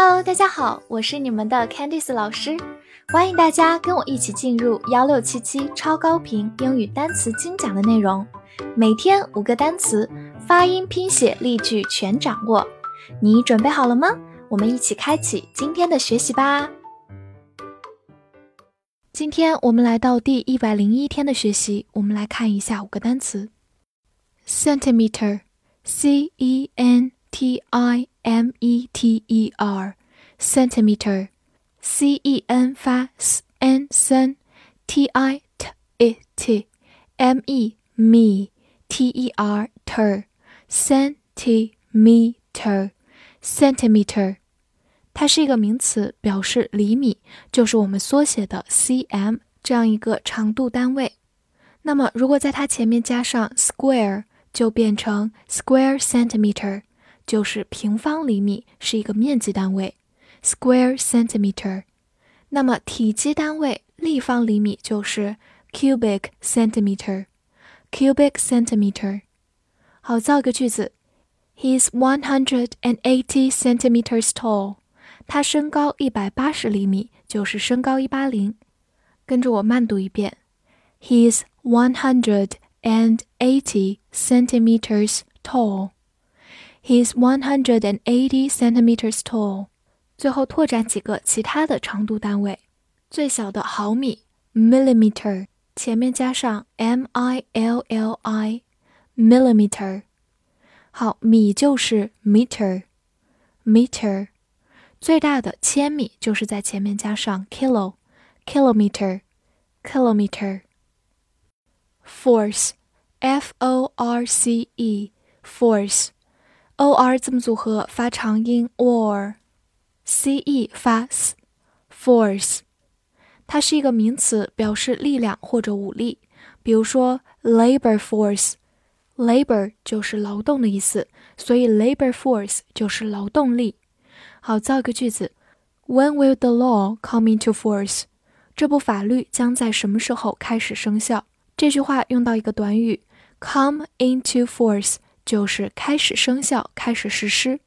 Hello，大家好，我是你们的 Candice 老师，欢迎大家跟我一起进入幺六七七超高频英语单词精讲的内容，每天五个单词，发音、拼写、例句全掌握，你准备好了吗？我们一起开启今天的学习吧。今天我们来到第一百零一天的学习，我们来看一下五个单词：centimeter，c e n t i m e t e r，centimeter，c e n 发 s n sen，t i t i t，m e me，t e r ter，centimeter，centimeter。它是一个名词，表示厘米，就是我们缩写的 cm 这样一个长度单位。那么，如果在它前面加上 square，就变成 square centimeter， 就是平方厘米，是一个面积单位。square centimeter。那么体积单位立方厘米就是 cubic centimeter。cubic centimeter。好，造个句子：He's one hundred and eighty centimeters tall。他身高一百八十厘米，就是身高一八零。跟着我慢读一遍：He's one hundred and eighty centimeters tall. He's one hundred and eighty centimeters tall. 最后拓展几个其他的长度单位，最小的毫米 millimeter，前面加上 m i l l i，millimeter。好，米就是 meter，meter。最大的千米就是在前面加上 kilo，kilometer，kilometer。force，f o r c O r 字母组合发长音 or，c e 发 s，force。它是一个名词，表示力量或者武力。比如说 labor force，labor 就是劳动的意思，所以 labor force 就是劳动力。好，造一个句子：When will the law come into force？这部法律将在什么时候开始生效？这句话用到一个短语，come into force，就是开始生效、开始实施。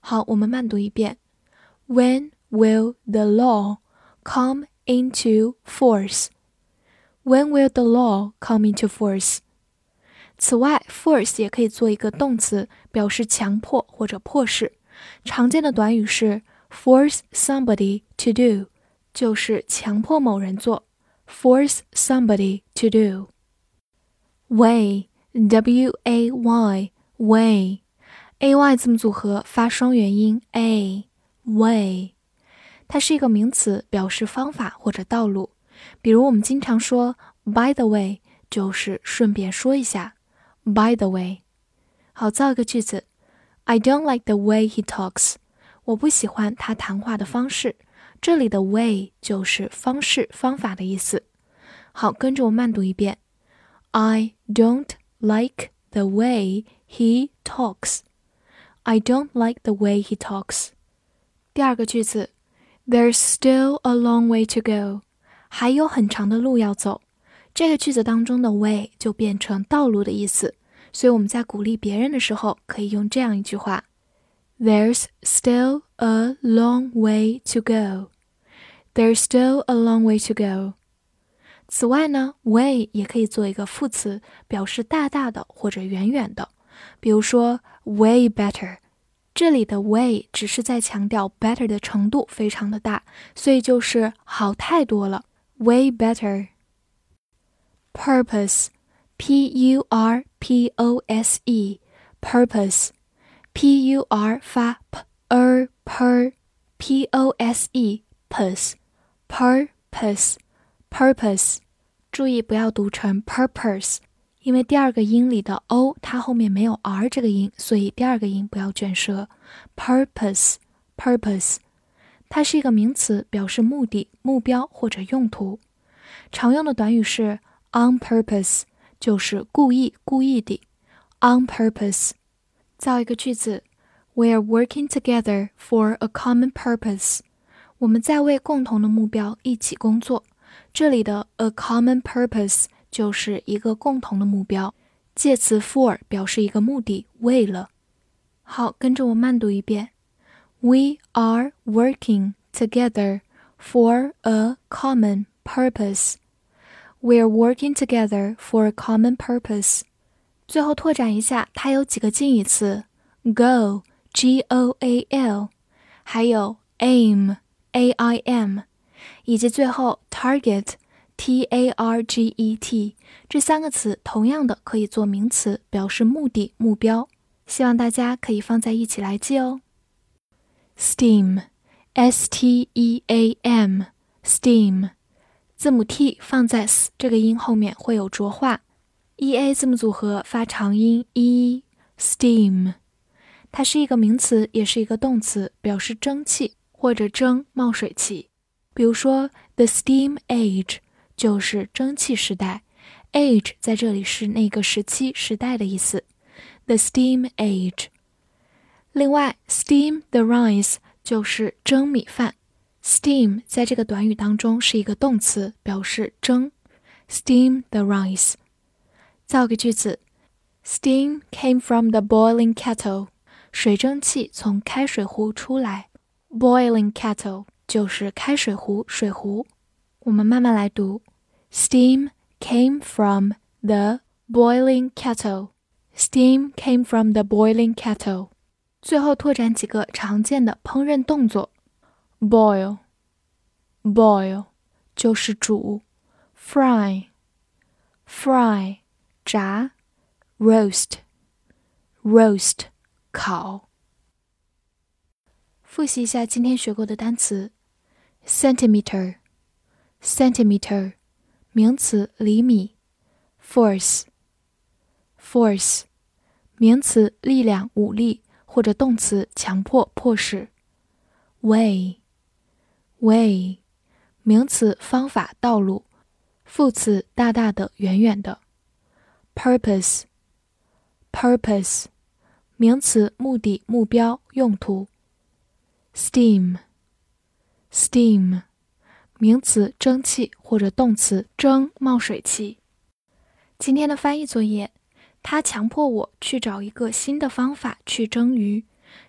好，我们慢读一遍：When will the law come into force？When will the law come into force？此外，force 也可以做一个动词，表示强迫或者迫使。常见的短语是 force somebody to do，就是强迫某人做。force somebody to do。way w a y way a y 字母组合发双元音 a way，它是一个名词，表示方法或者道路。比如我们经常说 by the way，就是顺便说一下 by the way。好，造一个句子。I don't like the way he talks。我不喜欢他谈话的方式。这里的 way 就是方式、方法的意思。好，跟着我慢读一遍。I don't like the way he talks. I don't like the way he talks. 第二个句子，There's still a long way to go. 还有很长的路要走。这个句子当中的 way 就变成道路的意思。所以我们在鼓励别人的时候，可以用这样一句话：There's still a long way to go. There's still a long way to go. 此外呢，way 也可以做一个副词，表示大大的或者远远的。比如说，way better，这里的 way 只是在强调 better 的程度非常的大，所以就是好太多了。way better。purpose。P U R P O S E purpose P U R 发 p er per P O S E Purpose 注意不要读成 purpose，因为第二个音里的 o 它后面没有 r 这个音，所以第二个音不要卷舌。purpose purpose 它是一个名词，表示目的、目标或者用途。常用的短语是 on purpose。就是故意、故意的，on purpose。造一个句子：We are working together for a common purpose。我们在为共同的目标一起工作。这里的 a common purpose 就是一个共同的目标，介词 for 表示一个目的，为了。好，跟着我慢读一遍 We are working together for a common purpose. We're working together for a common purpose. 最后拓展一下，它有几个近义词：go（g o a l），还有 aim（a i m）， 以及最后 target（t a r g e t）。这三个词同样的可以做名词，表示目的、目标。希望大家可以放在一起来记哦。Steam，s t e a m，steam，字母 t 放在 s 这个音后面会有浊化。e a 字母组合发长音 e，steam，它是一个名词，也是一个动词，表示蒸汽或者蒸冒水汽。比如说，the steam age 就是蒸汽时代，age 在这里是那个时期、时代的意思。The steam age。另外，steam the rice 就是蒸米饭。steam 在这个短语当中是一个动词，表示蒸。steam the rice。造个句子：Steam came from the boiling kettle。水蒸气从开水壶出来。Boiling kettle 就是开水壶、水壶。我们慢慢来读：Steam came from the boiling kettle。Steam came from the boiling kettle。最后拓展几个常见的烹饪动作：boil，boil 就是煮；fry，fry 炸；roast，roast 烤。复习一下今天学过的单词 ：centimeter，centimeter 名词厘米；force。force，名词，力量、武力，或者动词，强迫、迫使。way，way，名词，方法、道路；副词，大大的、远远的。purpose，purpose，名词，目的、目标、用途。 Steam，名词，蒸汽，或者动词，蒸冒水汽。今天的翻译作业。他强迫我去找一个新的方法去蒸鱼。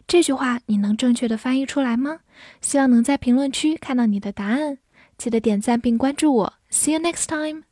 这句话你能正确的翻译出来吗？希望能在评论区看到你的答案。记得点赞并关注我。See you next time.